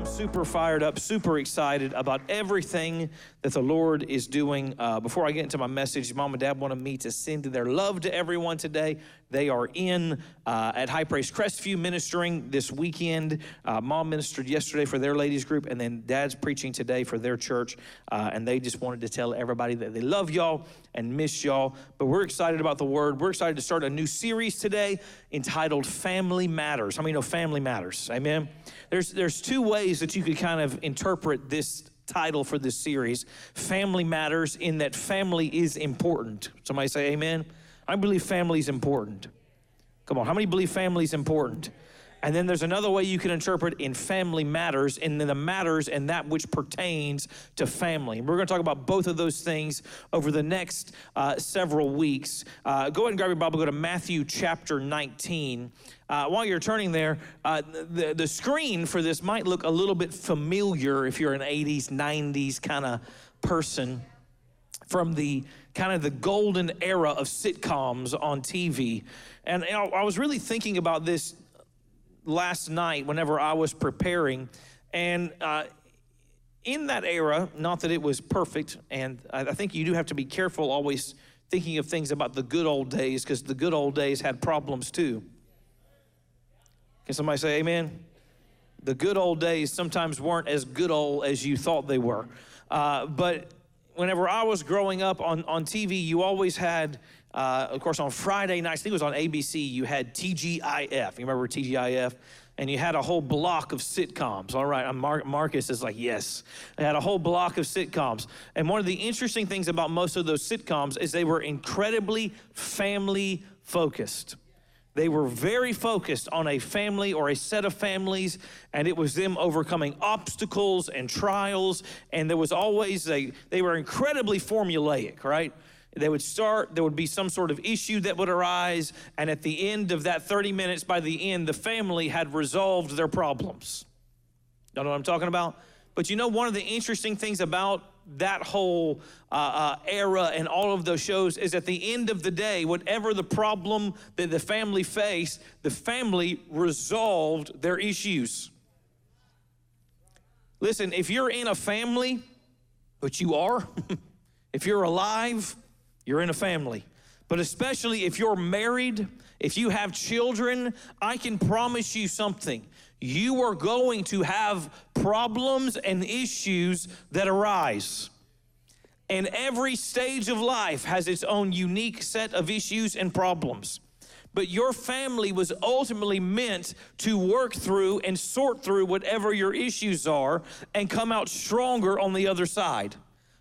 I'm super fired up, super excited about everything that the Lord is doing. Uh, before I get into my message, mom and dad wanted me to send their love to everyone today. They are in uh, at High Praise Crestview ministering this weekend. Uh, mom ministered yesterday for their ladies group, and then dad's preaching today for their church. Uh, and they just wanted to tell everybody that they love y'all and miss y'all. But we're excited about the word. We're excited to start a new series today entitled Family Matters. How many know Family Matters? Amen. There's there's two ways that you could kind of interpret this title for this series. Family Matters in that family is important. Somebody say amen. I believe family is important. Come on, how many believe family is important? And then there's another way you can interpret in family matters, and then the matters and that which pertains to family. We're going to talk about both of those things over the next uh, several weeks. Uh, go ahead and grab your Bible, go to Matthew chapter 19. Uh, while you're turning there, uh, the, the screen for this might look a little bit familiar if you're an 80s, 90s kind of person from the kind of the golden era of sitcoms on TV. And you know, I was really thinking about this last night whenever I was preparing. And uh, in that era, not that it was perfect, and I, think you do have to be careful always thinking of things about the good old days because the good old days had problems too. Can somebody say amen? The good old days sometimes weren't as good old as you thought they were. Uh, but whenever I was growing up on, on TV, you always had, uh, of course, on Friday nights, I think it was on ABC, you had TGIF. You remember TGIF? And you had a whole block of sitcoms. All right, Mar- Marcus is like, yes. They had a whole block of sitcoms. And one of the interesting things about most of those sitcoms is they were incredibly family focused. They were very focused on a family or a set of families, and it was them overcoming obstacles and trials. And there was always a, they were incredibly formulaic, right? They would start, there would be some sort of issue that would arise, and at the end of that 30 minutes, by the end, the family had resolved their problems. You know what I'm talking about? But you know, one of the interesting things about that whole uh, uh, era and all of those shows is at the end of the day, whatever the problem that the family faced, the family resolved their issues. Listen, if you're in a family, but you are, if you're alive, you're in a family. But especially if you're married, if you have children, I can promise you something you are going to have problems and issues that arise. And every stage of life has its own unique set of issues and problems. But your family was ultimately meant to work through and sort through whatever your issues are and come out stronger on the other side.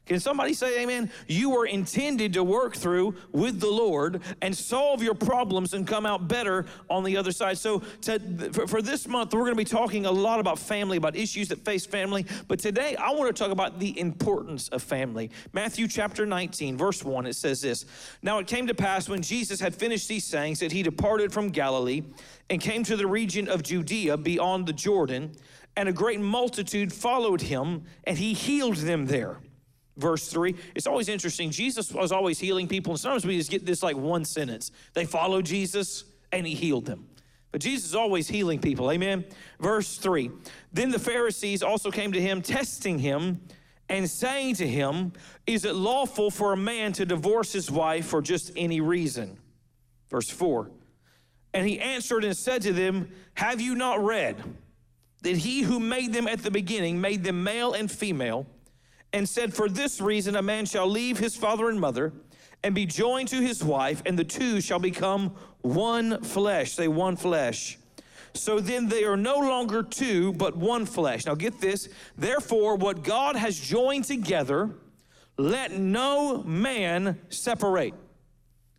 Can somebody say amen? You were intended to work through with the Lord and solve your problems and come out better on the other side. So, to, for, for this month, we're going to be talking a lot about family, about issues that face family. But today, I want to talk about the importance of family. Matthew chapter 19, verse 1, it says this Now it came to pass when Jesus had finished these sayings that he departed from Galilee and came to the region of Judea beyond the Jordan, and a great multitude followed him, and he healed them there verse 3. It's always interesting. Jesus was always healing people, and sometimes we just get this like one sentence. They followed Jesus and he healed them. But Jesus is always healing people. Amen. Verse 3. Then the Pharisees also came to him, testing him and saying to him, Is it lawful for a man to divorce his wife for just any reason? Verse 4. And he answered and said to them, Have you not read that he who made them at the beginning made them male and female? And said, For this reason a man shall leave his father and mother and be joined to his wife, and the two shall become one flesh. Say, one flesh. So then they are no longer two, but one flesh. Now get this. Therefore, what God has joined together, let no man separate.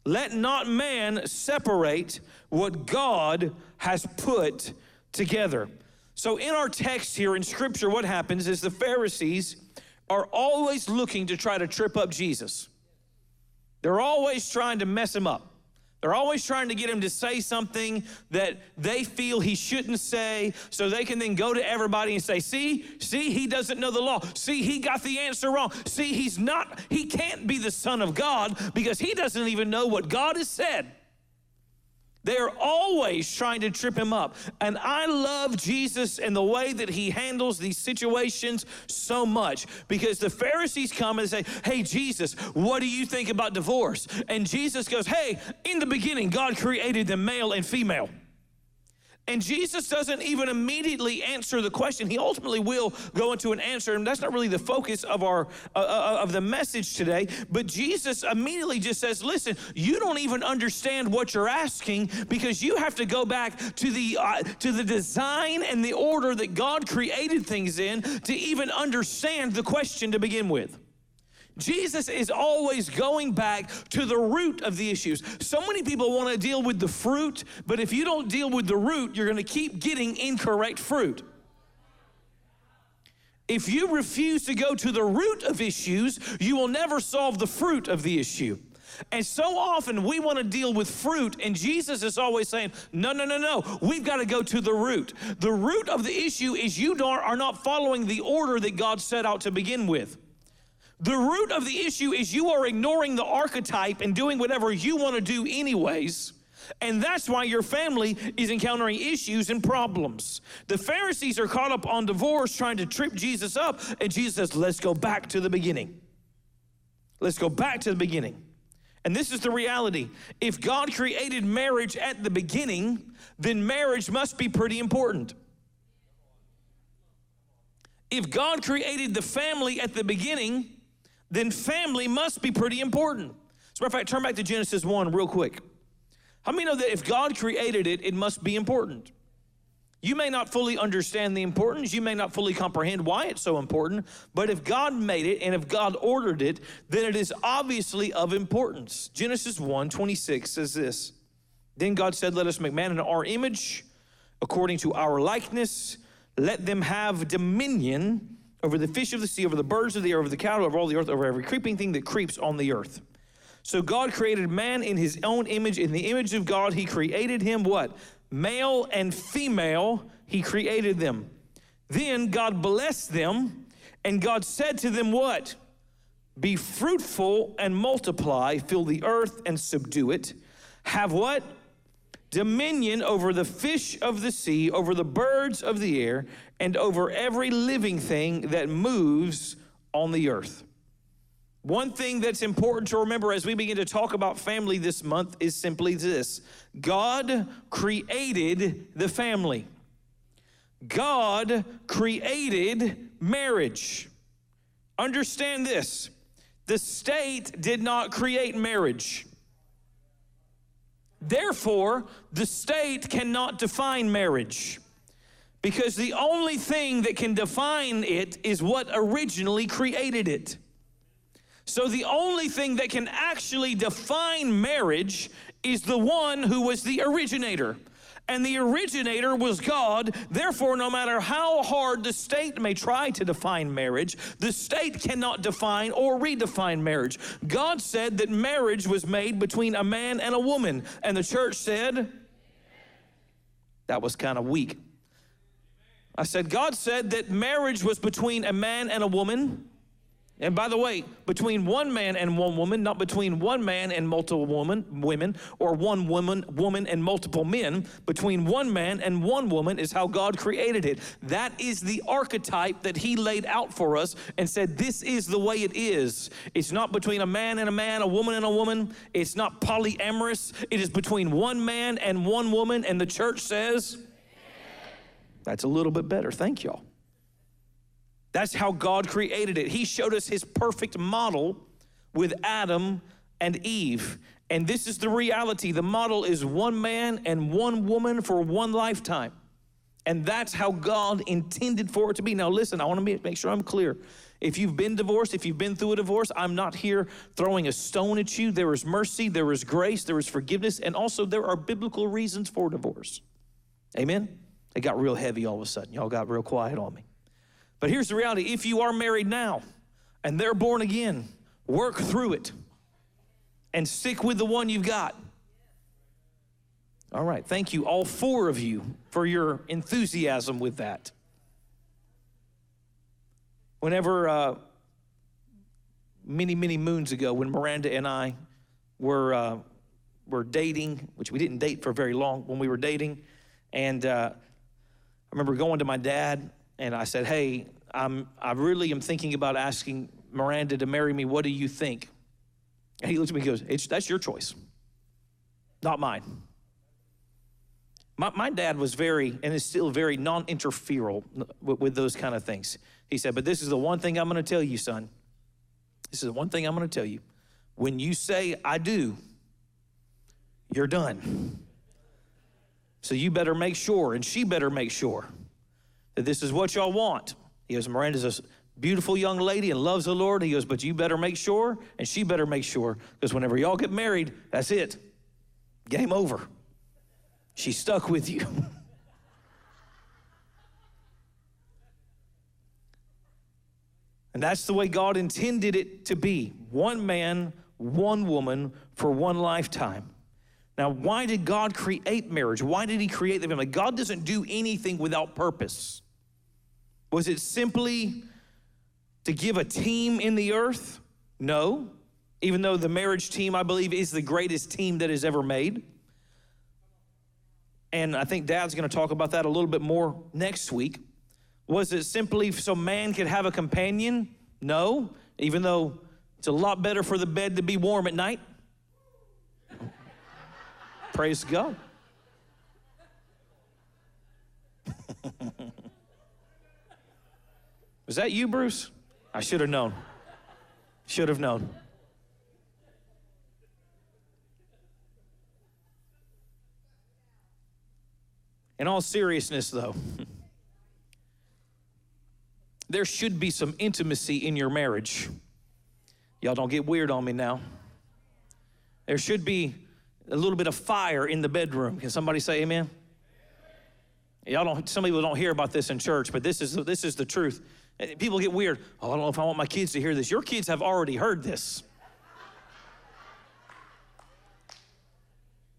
Let not man separate what God has put together. So, in our text here in Scripture, what happens is the Pharisees are always looking to try to trip up Jesus. They're always trying to mess him up. They're always trying to get him to say something that they feel he shouldn't say so they can then go to everybody and say, See, see, he doesn't know the law. See, he got the answer wrong. See, he's not, he can't be the Son of God because he doesn't even know what God has said. They're always trying to trip him up. And I love Jesus and the way that he handles these situations so much because the Pharisees come and say, Hey, Jesus, what do you think about divorce? And Jesus goes, Hey, in the beginning, God created them male and female. And Jesus doesn't even immediately answer the question. He ultimately will go into an answer, and that's not really the focus of our uh, uh, of the message today. But Jesus immediately just says, "Listen, you don't even understand what you're asking because you have to go back to the uh, to the design and the order that God created things in to even understand the question to begin with." Jesus is always going back to the root of the issues. So many people want to deal with the fruit, but if you don't deal with the root, you're going to keep getting incorrect fruit. If you refuse to go to the root of issues, you will never solve the fruit of the issue. And so often we want to deal with fruit, and Jesus is always saying, No, no, no, no. We've got to go to the root. The root of the issue is you are not following the order that God set out to begin with. The root of the issue is you are ignoring the archetype and doing whatever you want to do, anyways. And that's why your family is encountering issues and problems. The Pharisees are caught up on divorce, trying to trip Jesus up, and Jesus says, Let's go back to the beginning. Let's go back to the beginning. And this is the reality. If God created marriage at the beginning, then marriage must be pretty important. If God created the family at the beginning, then family must be pretty important. As a matter of fact, turn back to Genesis 1 real quick. How many know that if God created it, it must be important? You may not fully understand the importance, you may not fully comprehend why it's so important, but if God made it and if God ordered it, then it is obviously of importance. Genesis 1 26 says this Then God said, Let us make man in our image, according to our likeness, let them have dominion over the fish of the sea, over the birds of the air, over the cattle, over all the earth, over every creeping thing that creeps on the earth. So God created man in his own image. In the image of God, he created him what? Male and female, he created them. Then God blessed them, and God said to them, What? Be fruitful and multiply, fill the earth and subdue it. Have what? Dominion over the fish of the sea, over the birds of the air, and over every living thing that moves on the earth. One thing that's important to remember as we begin to talk about family this month is simply this God created the family, God created marriage. Understand this the state did not create marriage. Therefore, the state cannot define marriage because the only thing that can define it is what originally created it. So, the only thing that can actually define marriage is the one who was the originator and the originator was God. Therefore, no matter how hard the state may try to define marriage, the state cannot define or redefine marriage. God said that marriage was made between a man and a woman, and the church said, that was kind of weak. I said, God said that marriage was between a man and a woman. And by the way, between one man and one woman, not between one man and multiple woman, women, or one woman, woman and multiple men, between one man and one woman is how God created it. That is the archetype that He laid out for us and said, This is the way it is. It's not between a man and a man, a woman and a woman. It's not polyamorous. It is between one man and one woman. And the church says, That's a little bit better. Thank y'all. That's how God created it. He showed us his perfect model with Adam and Eve. And this is the reality. The model is one man and one woman for one lifetime. And that's how God intended for it to be. Now, listen, I want to make sure I'm clear. If you've been divorced, if you've been through a divorce, I'm not here throwing a stone at you. There is mercy, there is grace, there is forgiveness, and also there are biblical reasons for divorce. Amen? It got real heavy all of a sudden. Y'all got real quiet on me. But here's the reality if you are married now and they're born again, work through it. and stick with the one you've got. All right, thank you, all four of you, for your enthusiasm with that. Whenever, uh, many, many moons ago, when Miranda and I were, uh, were dating, which we didn't date for very long when we were dating, and uh, I remember going to my dad and I said, Hey, I'm, I really am thinking about asking Miranda to marry me. What do you think? And he looks at me and goes, That's your choice, not mine. My, my dad was very, and is still very non interferal with, with those kind of things. He said, But this is the one thing I'm going to tell you, son. This is the one thing I'm going to tell you. When you say, I do, you're done. So you better make sure, and she better make sure that this is what y'all want. He goes, Miranda's a beautiful young lady and loves the Lord. He goes, but you better make sure, and she better make sure, because whenever y'all get married, that's it. Game over. She's stuck with you. and that's the way God intended it to be one man, one woman for one lifetime. Now, why did God create marriage? Why did He create the family? God doesn't do anything without purpose. Was it simply to give a team in the earth? No. Even though the marriage team, I believe, is the greatest team that is ever made. And I think Dad's going to talk about that a little bit more next week. Was it simply so man could have a companion? No, even though it's a lot better for the bed to be warm at night. Praise God. Was that you, Bruce? I should have known. Should have known. In all seriousness, though, there should be some intimacy in your marriage. Y'all don't get weird on me now. There should be a little bit of fire in the bedroom. Can somebody say amen? Y'all don't, some people don't hear about this in church, but this is, this is the truth. People get weird. Oh, I don't know if I want my kids to hear this. Your kids have already heard this.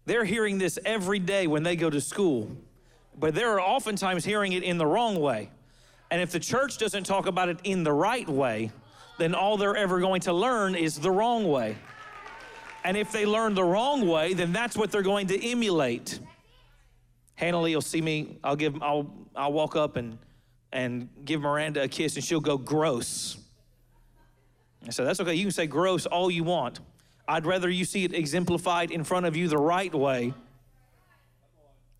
They're hearing this every day when they go to school, but they're oftentimes hearing it in the wrong way. And if the church doesn't talk about it in the right way, then all they're ever going to learn is the wrong way. And if they learn the wrong way, then that's what they're going to emulate. Hannah Lee will see me, I'll give I'll I'll walk up and and give Miranda a kiss and she'll go gross. I said, that's okay, you can say gross all you want. I'd rather you see it exemplified in front of you the right way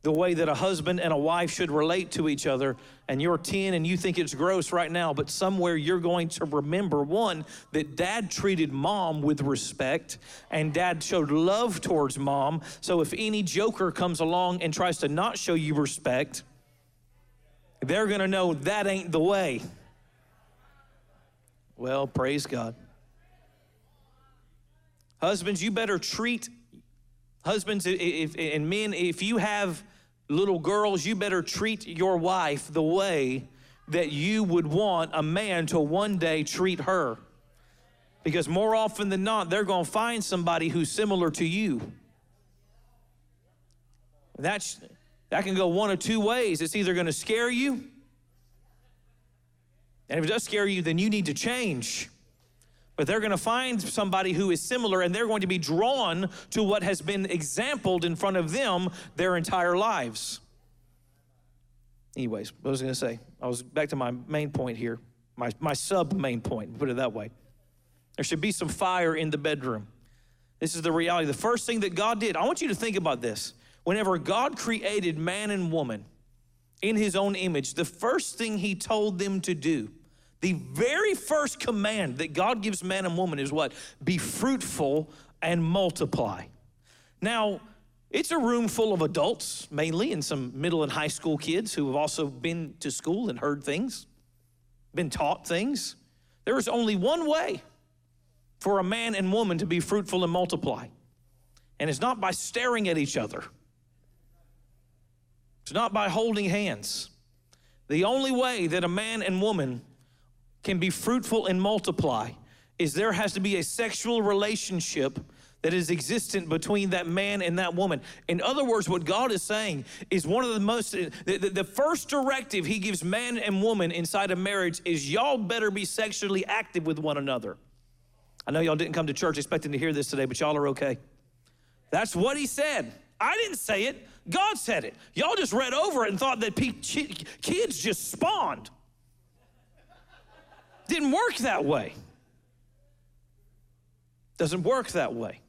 the way that a husband and a wife should relate to each other, and you're 10 and you think it's gross right now, but somewhere you're going to remember one, that dad treated mom with respect and dad showed love towards mom. So if any joker comes along and tries to not show you respect, they're gonna know that ain't the way. Well, praise God. Husbands, you better treat husbands if, and men if you have little girls, you better treat your wife the way that you would want a man to one day treat her. Because more often than not, they're going to find somebody who's similar to you. That's, that can go one of two ways. It's either going to scare you, and if it does scare you, then you need to change. But they're going to find somebody who is similar and they're going to be drawn to what has been exampled in front of them their entire lives. Anyways, what was I going to say? I was back to my main point here, my, my sub main point, put it that way. There should be some fire in the bedroom. This is the reality. The first thing that God did, I want you to think about this. Whenever God created man and woman in his own image, the first thing he told them to do the very first command that God gives man and woman is what? Be fruitful and multiply. Now, it's a room full of adults, mainly, and some middle and high school kids who have also been to school and heard things, been taught things. There is only one way for a man and woman to be fruitful and multiply, and it's not by staring at each other, it's not by holding hands. The only way that a man and woman can be fruitful and multiply is there has to be a sexual relationship that is existent between that man and that woman. In other words, what God is saying is one of the most, the, the, the, first directive He gives man and woman inside of marriage is y'all better be sexually active with one another. I know y'all didn't come to church expecting to hear this today, but y'all are okay. That's what He said. I didn't say it, God said it. Y'all just read over it and thought that kids just spawned. Didn't work that way. Doesn't work that way.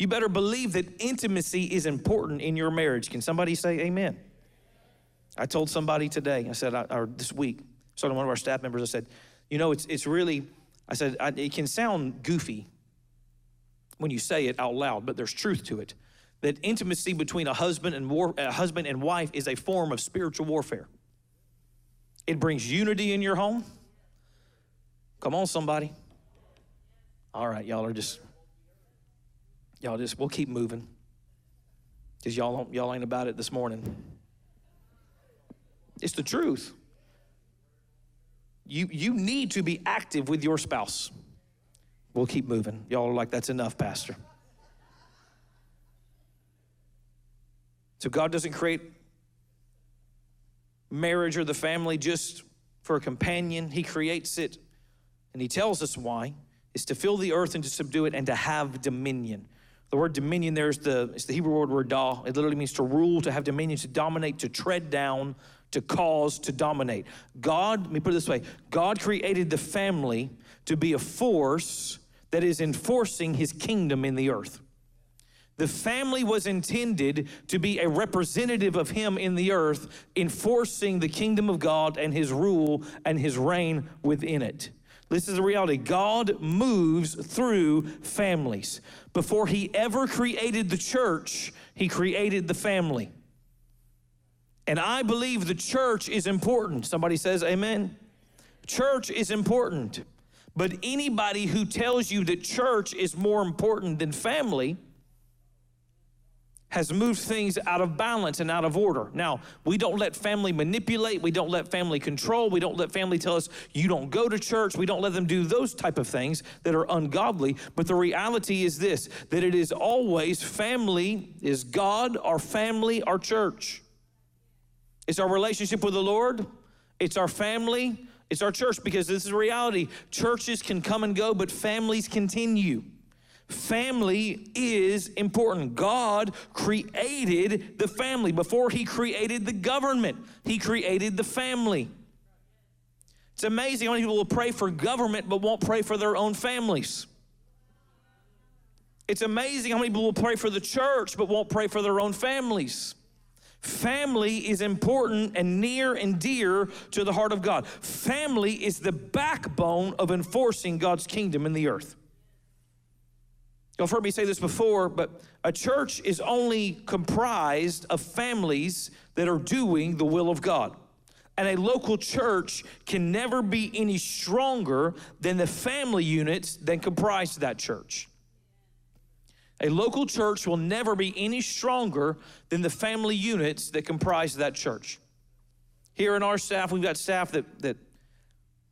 You better believe that intimacy is important in your marriage. Can somebody say amen? I told somebody today, I said, or this week, so to one of our staff members, I said, you know, it's, it's really, I said, I, it can sound goofy when you say it out loud, but there's truth to it. That intimacy between a husband and war, a husband and wife is a form of spiritual warfare. It brings unity in your home. Come on, somebody. All right, y'all are just Y'all just, we'll keep moving. Because y'all, y'all ain't about it this morning. It's the truth. You, you need to be active with your spouse. We'll keep moving. Y'all are like, that's enough, Pastor. So God doesn't create marriage or the family just for a companion. He creates it, and He tells us why. Is to fill the earth and to subdue it and to have dominion. The word dominion there is the, it's the Hebrew word radah. It literally means to rule, to have dominion, to dominate, to tread down, to cause, to dominate. God, let me put it this way God created the family to be a force that is enforcing his kingdom in the earth. The family was intended to be a representative of him in the earth, enforcing the kingdom of God and his rule and his reign within it. This is the reality. God moves through families. Before he ever created the church, he created the family. And I believe the church is important. Somebody says amen. Church is important. But anybody who tells you that church is more important than family has moved things out of balance and out of order. Now, we don't let family manipulate, we don't let family control, we don't let family tell us you don't go to church, we don't let them do those type of things that are ungodly, but the reality is this that it is always family is God, our family, our church. It's our relationship with the Lord, it's our family, it's our church because this is reality. Churches can come and go, but families continue. Family is important. God created the family. Before He created the government, He created the family. It's amazing how many people will pray for government but won't pray for their own families. It's amazing how many people will pray for the church but won't pray for their own families. Family is important and near and dear to the heart of God. Family is the backbone of enforcing God's kingdom in the earth. You've heard me say this before, but a church is only comprised of families that are doing the will of God. And a local church can never be any stronger than the family units that comprise that church. A local church will never be any stronger than the family units that comprise that church. Here in our staff, we've got staff that, that,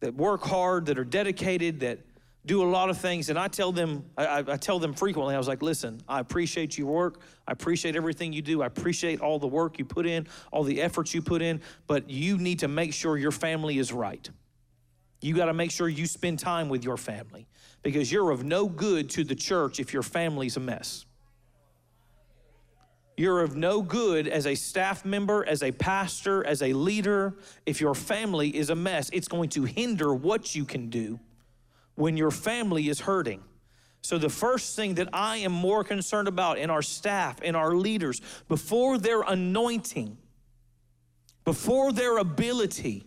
that work hard, that are dedicated, that do a lot of things and i tell them I, I, tell them frequently i was like listen i appreciate your work. I appreciate everything you do. I appreciate all the work you put in all the efforts you put in but you need to make sure your family is right. You got to make sure you spend time with your family because you're of no good to the church if your family's a mess. You're of no good as a staff member, as a pastor, as a leader, if your family is a mess. It's going to hinder what you can do when your family is hurting. So, the first thing that I am more concerned about in our staff, in our leaders, before their anointing, before their ability,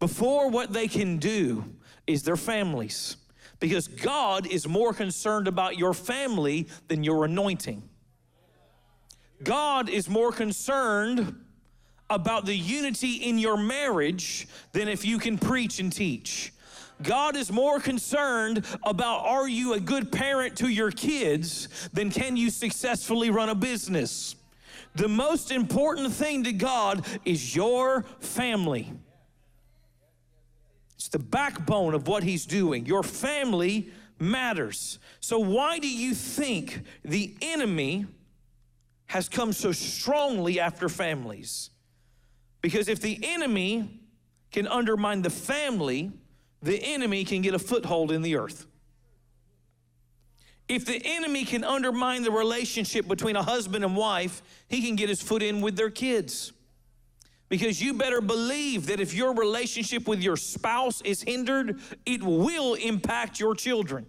before what they can do, is their families. Because God is more concerned about your family than your anointing. God is more concerned about the unity in your marriage than if you can preach and teach. God is more concerned about are you a good parent to your kids than can you successfully run a business. The most important thing to God is your family. It's the backbone of what He's doing. Your family matters. So, why do you think the enemy has come so strongly after families? Because if the enemy can undermine the family, the enemy can get a foothold in the earth. If the enemy can undermine the relationship between a husband and wife, he can get his foot in with their kids. Because you better believe that if your relationship with your spouse is hindered, it will impact your children.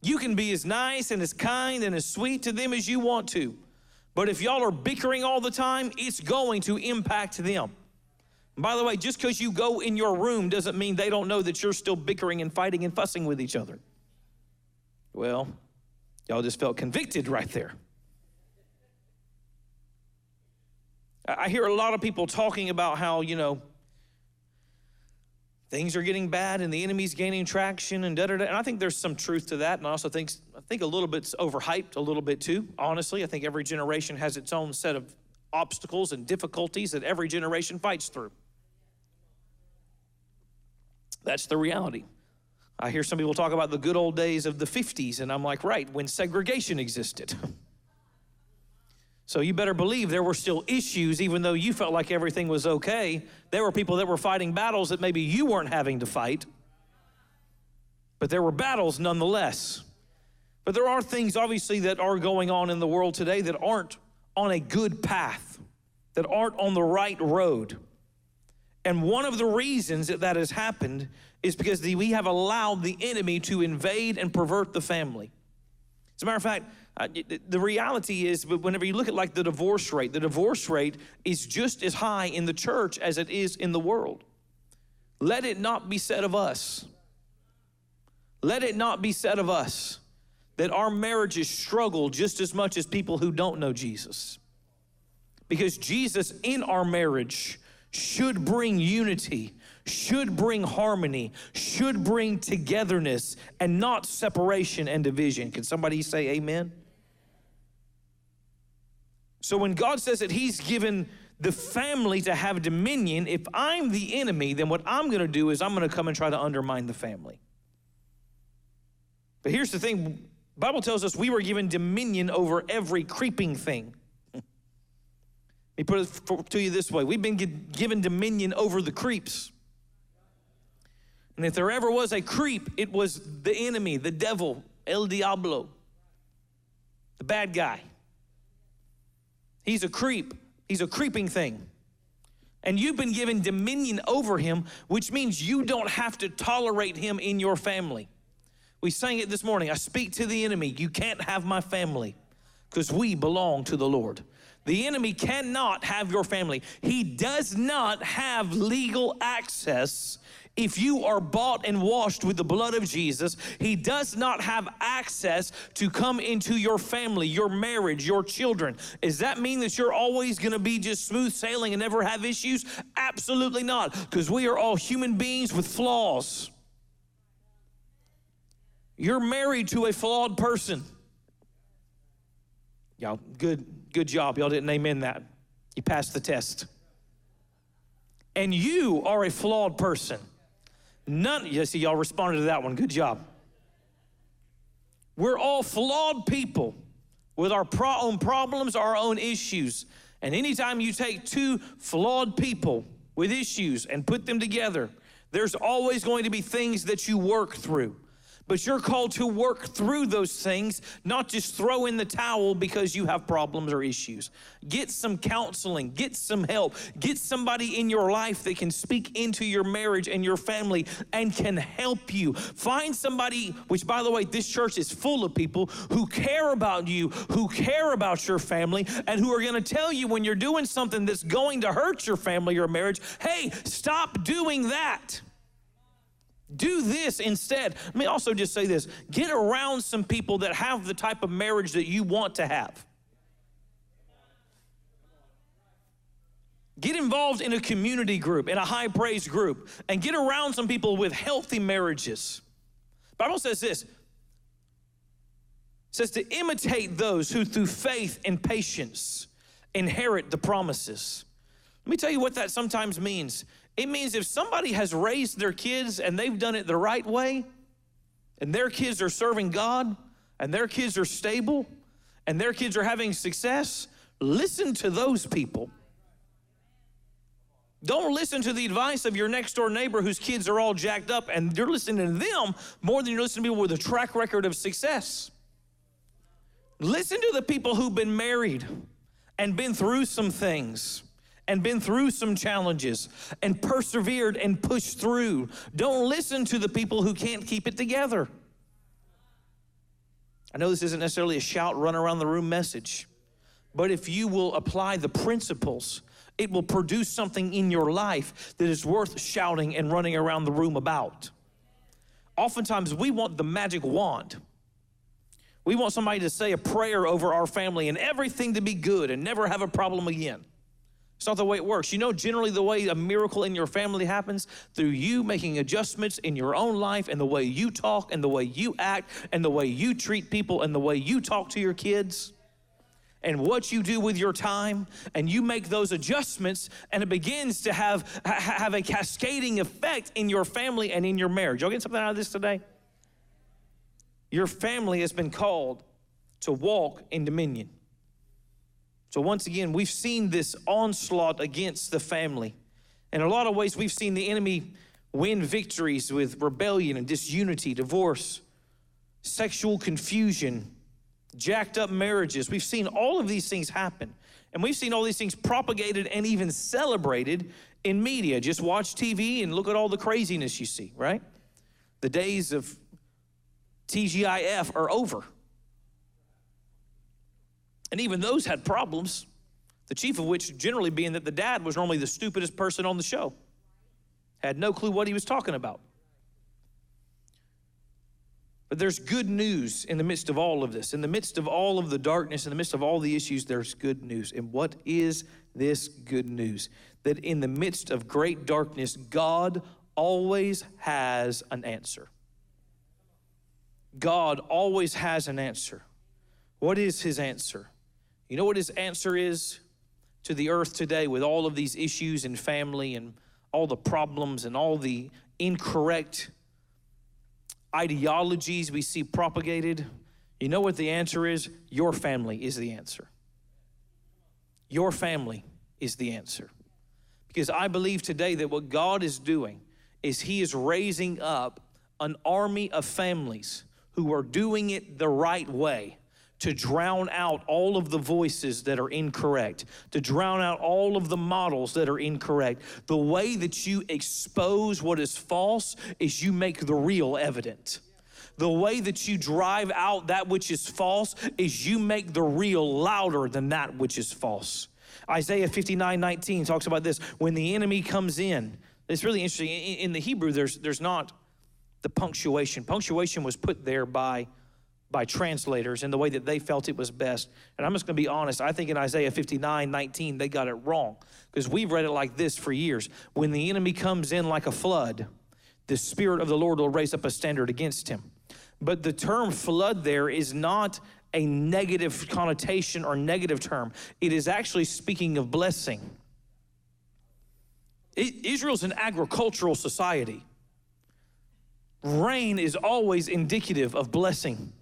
You can be as nice and as kind and as sweet to them as you want to. But if y'all are bickering all the time, it's going to impact them. By the way, just because you go in your room doesn't mean they don't know that you're still bickering and fighting and fussing with each other. Well, y'all just felt convicted right there. I hear a lot of people talking about how, you know, things are getting bad and the enemy's gaining traction and da da da. And I think there's some truth to that. And I also think I think a little bit's overhyped a little bit too. Honestly, I think every generation has its own set of obstacles and difficulties that every generation fights through. That's the reality. I hear some people talk about the good old days of the 50s, and I'm like, right, when segregation existed. so you better believe there were still issues, even though you felt like everything was okay. There were people that were fighting battles that maybe you weren't having to fight, but there were battles nonetheless. But there are things, obviously, that are going on in the world today that aren't on a good path, that aren't on the right road. And one of the reasons that that has happened is because the, we have allowed the enemy to invade and pervert the family. As a matter of fact, uh, the reality is, but whenever you look at like the divorce rate, the divorce rate is just as high in the church as it is in the world. Let it not be said of us. Let it not be said of us that our marriages struggle just as much as people who don't know Jesus. Because Jesus in our marriage should bring unity, should bring harmony, should bring togetherness, and not separation and division. Can somebody say amen? So when God says that He's given the family to have dominion, if I'm the enemy, then what I'm gonna do is I'm gonna come and try to undermine the family. But here's the thing Bible tells us we were given dominion over every creeping thing. Let me put it to you this way we've been given dominion over the creeps. And if there ever was a creep, it was the enemy, the devil, El Diablo, the bad guy. He's a creep, he's a creeping thing. And you've been given dominion over him, which means you don't have to tolerate him in your family. We sang it this morning. I speak to the enemy. You can't have my family because we belong to the Lord. The enemy cannot have your family. He does not have legal access if you are bought and washed with the blood of Jesus, He does not have access to come into your family, your marriage, your children. Does that mean that you're always gonna be just smooth sailing and never have issues? Absolutely not, because we are all human beings with flaws. You're married to a flawed person. Y'all, good Good job. Y'all didn't amen that. You passed the test. And you are a flawed person. None, you see, y'all responded to that one. Good job. We're all flawed people with our pro- own problems, our own issues. And anytime you take two flawed people with issues and put them together, there's always going to be things that you work through. But you're called to work through those things, not just throw in the towel because you have problems or issues. Get some counseling, get some help, get somebody in your life that can speak into your marriage and your family and can help you. Find somebody, which by the way, this church is full of people who care about you, who care about your family, and who are going to tell you when you're doing something that's going to hurt your family or marriage, hey, stop doing that. Do this instead. Let me also just say this get around some people that have the type of marriage that you want to have. Get involved in a community group, in a high praise group, and get around some people with healthy marriages. Bible says this says to imitate those who through faith and patience inherit the promises. Let me tell you what that sometimes means. It means if somebody has raised their kids and they've done it the right way, and their kids are serving God and their kids are stable and their kids are having success, listen to those people. Don't listen to the advice of your next door neighbor whose kids are all jacked up and you're listening to them more than you're listening to people with a track record of success. Listen to the people who've been married and been through some things and been through some challenges and persevered and pushed through. Don't listen to the people who can't keep it together. I know this isn't necessarily a shout, run around the room message, but if you will apply the principles, it will produce something in your life that is worth shouting and running around the room about. Oftentimes, we want the magic wand. We want somebody to say a prayer over our family and everything to be good and never have a problem again. It's not the way it works. You know, generally, the way a miracle in your family happens? Through you making adjustments in your own life and the way you talk and the way you act and the way you treat people and the way you talk to your kids and what you do with your time. And you make those adjustments and it begins to have have a cascading effect in your family and in your marriage. Y'all get something out of this today? Your family has been called to walk in dominion so, once again, we've seen this onslaught against the family. In a lot of ways, we've seen the enemy win victories with rebellion and disunity, divorce, sexual confusion, jacked up marriages. We've seen all of these things happen. And we've seen all these things propagated and even celebrated in media. Just watch TV and look at all the craziness you see, right? The days of TGIF are over. And even those had problems, the chief of which generally being that the dad was normally the stupidest person on the show, had no clue what he was talking about. But there's good news in the midst of all of this. In the midst of all of the darkness, in the midst of all the issues, there's good news. And what is this good news? That in the midst of great darkness, God always has an answer. God always has an answer. What is his answer? You know what his answer is to the earth today with all of these issues and family and all the problems and all the incorrect ideologies we see propagated? You know what the answer is? Your family is the answer. Your family is the answer. Because I believe today that what God is doing is He is raising up an army of families who are doing it the right way to drown out all of the voices that are incorrect, to drown out all of the models that are incorrect. The way that you expose what is false is you make the real evident. The way that you drive out that which is false is you make the real louder than that which is false. Isaiah 59 19 talks about this. When the enemy comes in, it's really interesting. In the Hebrew, there's, there's not the punctuation. Punctuation was put there by by translators in the way that they felt it was best. And I'm just going to be honest, I think in Isaiah 59 19, they got it wrong because we've read it like this for years. When the enemy comes in like a flood, the Spirit of the Lord will raise up a standard against him. But the term flood there is not a negative connotation or negative term, it is actually speaking of blessing. Israel's an agricultural society. Rain is always indicative of blessing.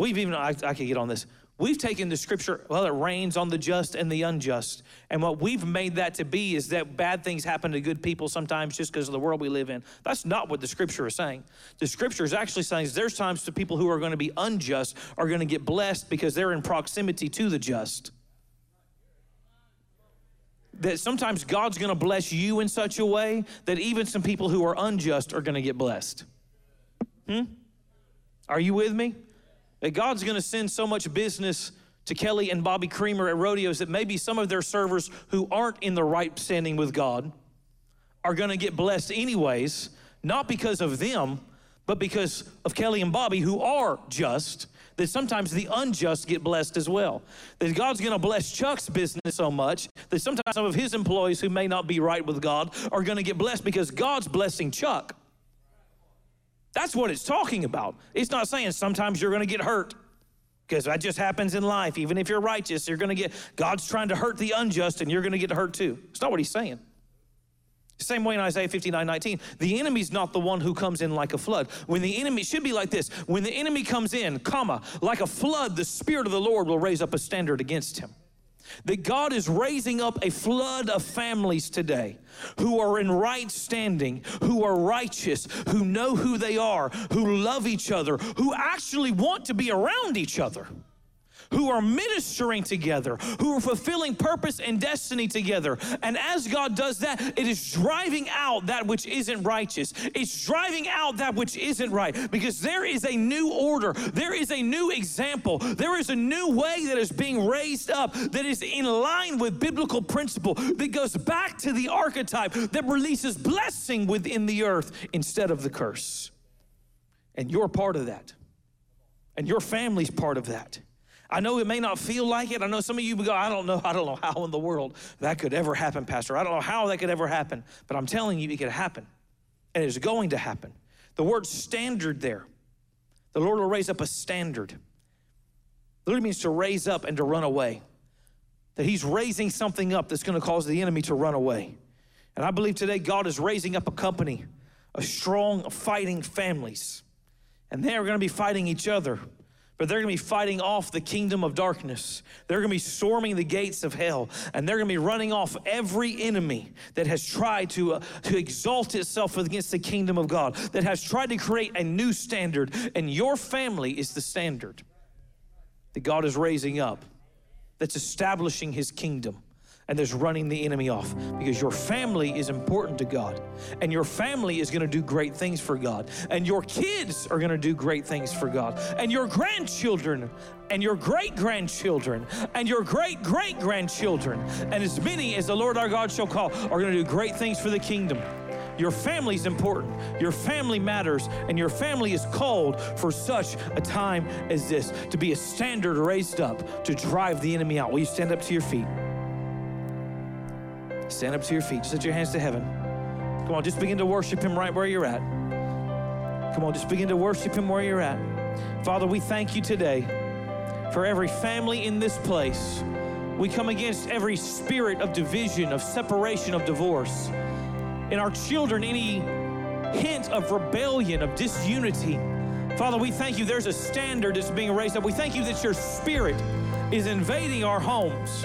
We've even, I, I could get on this. We've taken the scripture, well, it rains on the just and the unjust. And what we've made that to be is that bad things happen to good people sometimes just because of the world we live in. That's not what the scripture is saying. The scripture is actually saying there's times the people who are going to be unjust are going to get blessed because they're in proximity to the just. That sometimes God's going to bless you in such a way that even some people who are unjust are going to get blessed. Hmm? Are you with me? That God's going to send so much business to Kelly and Bobby Creamer at rodeos that maybe some of their servers who aren't in the right standing with God are going to get blessed anyways, not because of them, but because of Kelly and Bobby who are just. That sometimes the unjust get blessed as well. That God's to bless Chuck's business so much that sometimes some of his employees who may not be right with God are to get blessed because God's blessing Chuck. That's what it's talking about. It's not saying sometimes you're going to get hurt because that just happens in life. Even if you're righteous, you're going to get, God's trying to hurt the unjust and you're going to get hurt too. It's not what he's saying. Same way in Isaiah 59 19. The enemy's not the one who comes in like a flood. When the enemy should be like this when the enemy comes in, comma, like a flood, the Spirit of the Lord will raise up a standard against him. That God is raising up a flood of families today who are in right standing, who are righteous, who know who they are, who love each other, who actually want to be around each other who are ministering together, who are fulfilling purpose and destiny together. And as God does that, it is driving out that which isn't righteous. It's driving out that which isn't right because there is a new order, there is a new example, there is a new way that is being raised up that is in line with biblical principle that goes back to the archetype that releases blessing within the earth instead of the curse. And you're part of that. And your family's part of that. I know it may not feel like it. I know some of you go, I don't know, I don't know how in the world that could ever happen, Pastor. I don't know how that could ever happen, but I'm telling you, it could happen. And it's going to happen. The word standard there, the Lord will raise up a standard. Literally means to raise up and to run away. That He's raising something up that's going to cause the enemy to run away. And I believe today God is raising up a company of strong, fighting families. And they are going to be fighting each other but they're going to be fighting off the kingdom of darkness. They're going to be storming the gates of hell, and they're going to be running off every enemy that has tried to, uh, to exalt itself against the kingdom of God, that has tried to create a new standard. And your family is the standard that God is raising up, that's establishing his kingdom and there's running the enemy off because your family is important to God and your family is going to do great things for God and your kids are going to do great things for God and your grandchildren and your great grandchildren and your great great grandchildren and as many as the Lord our God shall call are going to do great things for the kingdom. Your family is important. Your family matters, and your family is called for such a time as this to be a standard raised up to drive the enemy out. Will you stand up to your feet? Stand up to your feet. Just lift your hands to heaven. Come on, just begin to worship Him right where you're at. Come on, just begin to worship Him where you're at. Father, we thank you today for every family in this place. We come against every spirit of division, of separation, of divorce. In our children, any hint of rebellion, of disunity. Father, we thank you there's a standard that's being raised up. We thank you that your spirit is invading our homes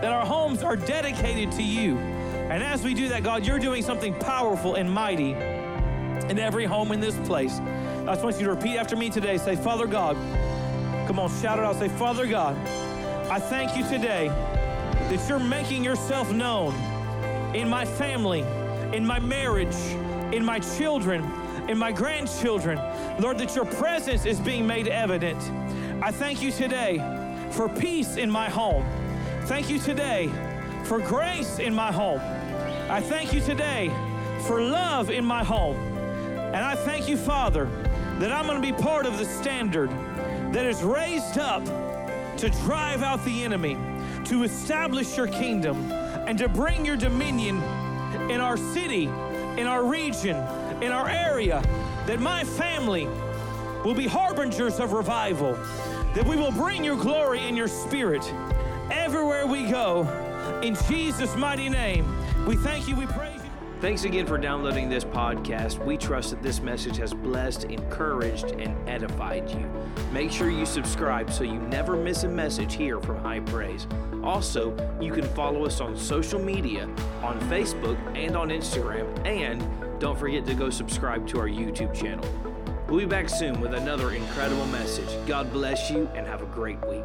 that our homes are dedicated to you. And as we do that, God, you're doing something powerful and mighty in every home in this place. I just want you to repeat after me today. Say, Father God, come on, shout it out. Say, Father God, I thank you today that you're making yourself known in my family, in my marriage, in my children, in my grandchildren. Lord, that your presence is being made evident. I thank you today for peace in my home. Thank you today for grace in my home. I thank you today for love in my home. And I thank you, Father, that I'm going to be part of the standard that is raised up to drive out the enemy, to establish your kingdom, and to bring your dominion in our city, in our region, in our area, that my family will be harbingers of revival, that we will bring your glory and your spirit everywhere we go. In Jesus' mighty name, we thank you, we praise you. Thanks again for downloading this podcast. We trust that this message has blessed, encouraged, and edified you. Make sure you subscribe so you never miss a message here from High Praise. Also, you can follow us on social media on Facebook and on Instagram. And don't forget to go subscribe to our YouTube channel. We'll be back soon with another incredible message. God bless you and have a great week.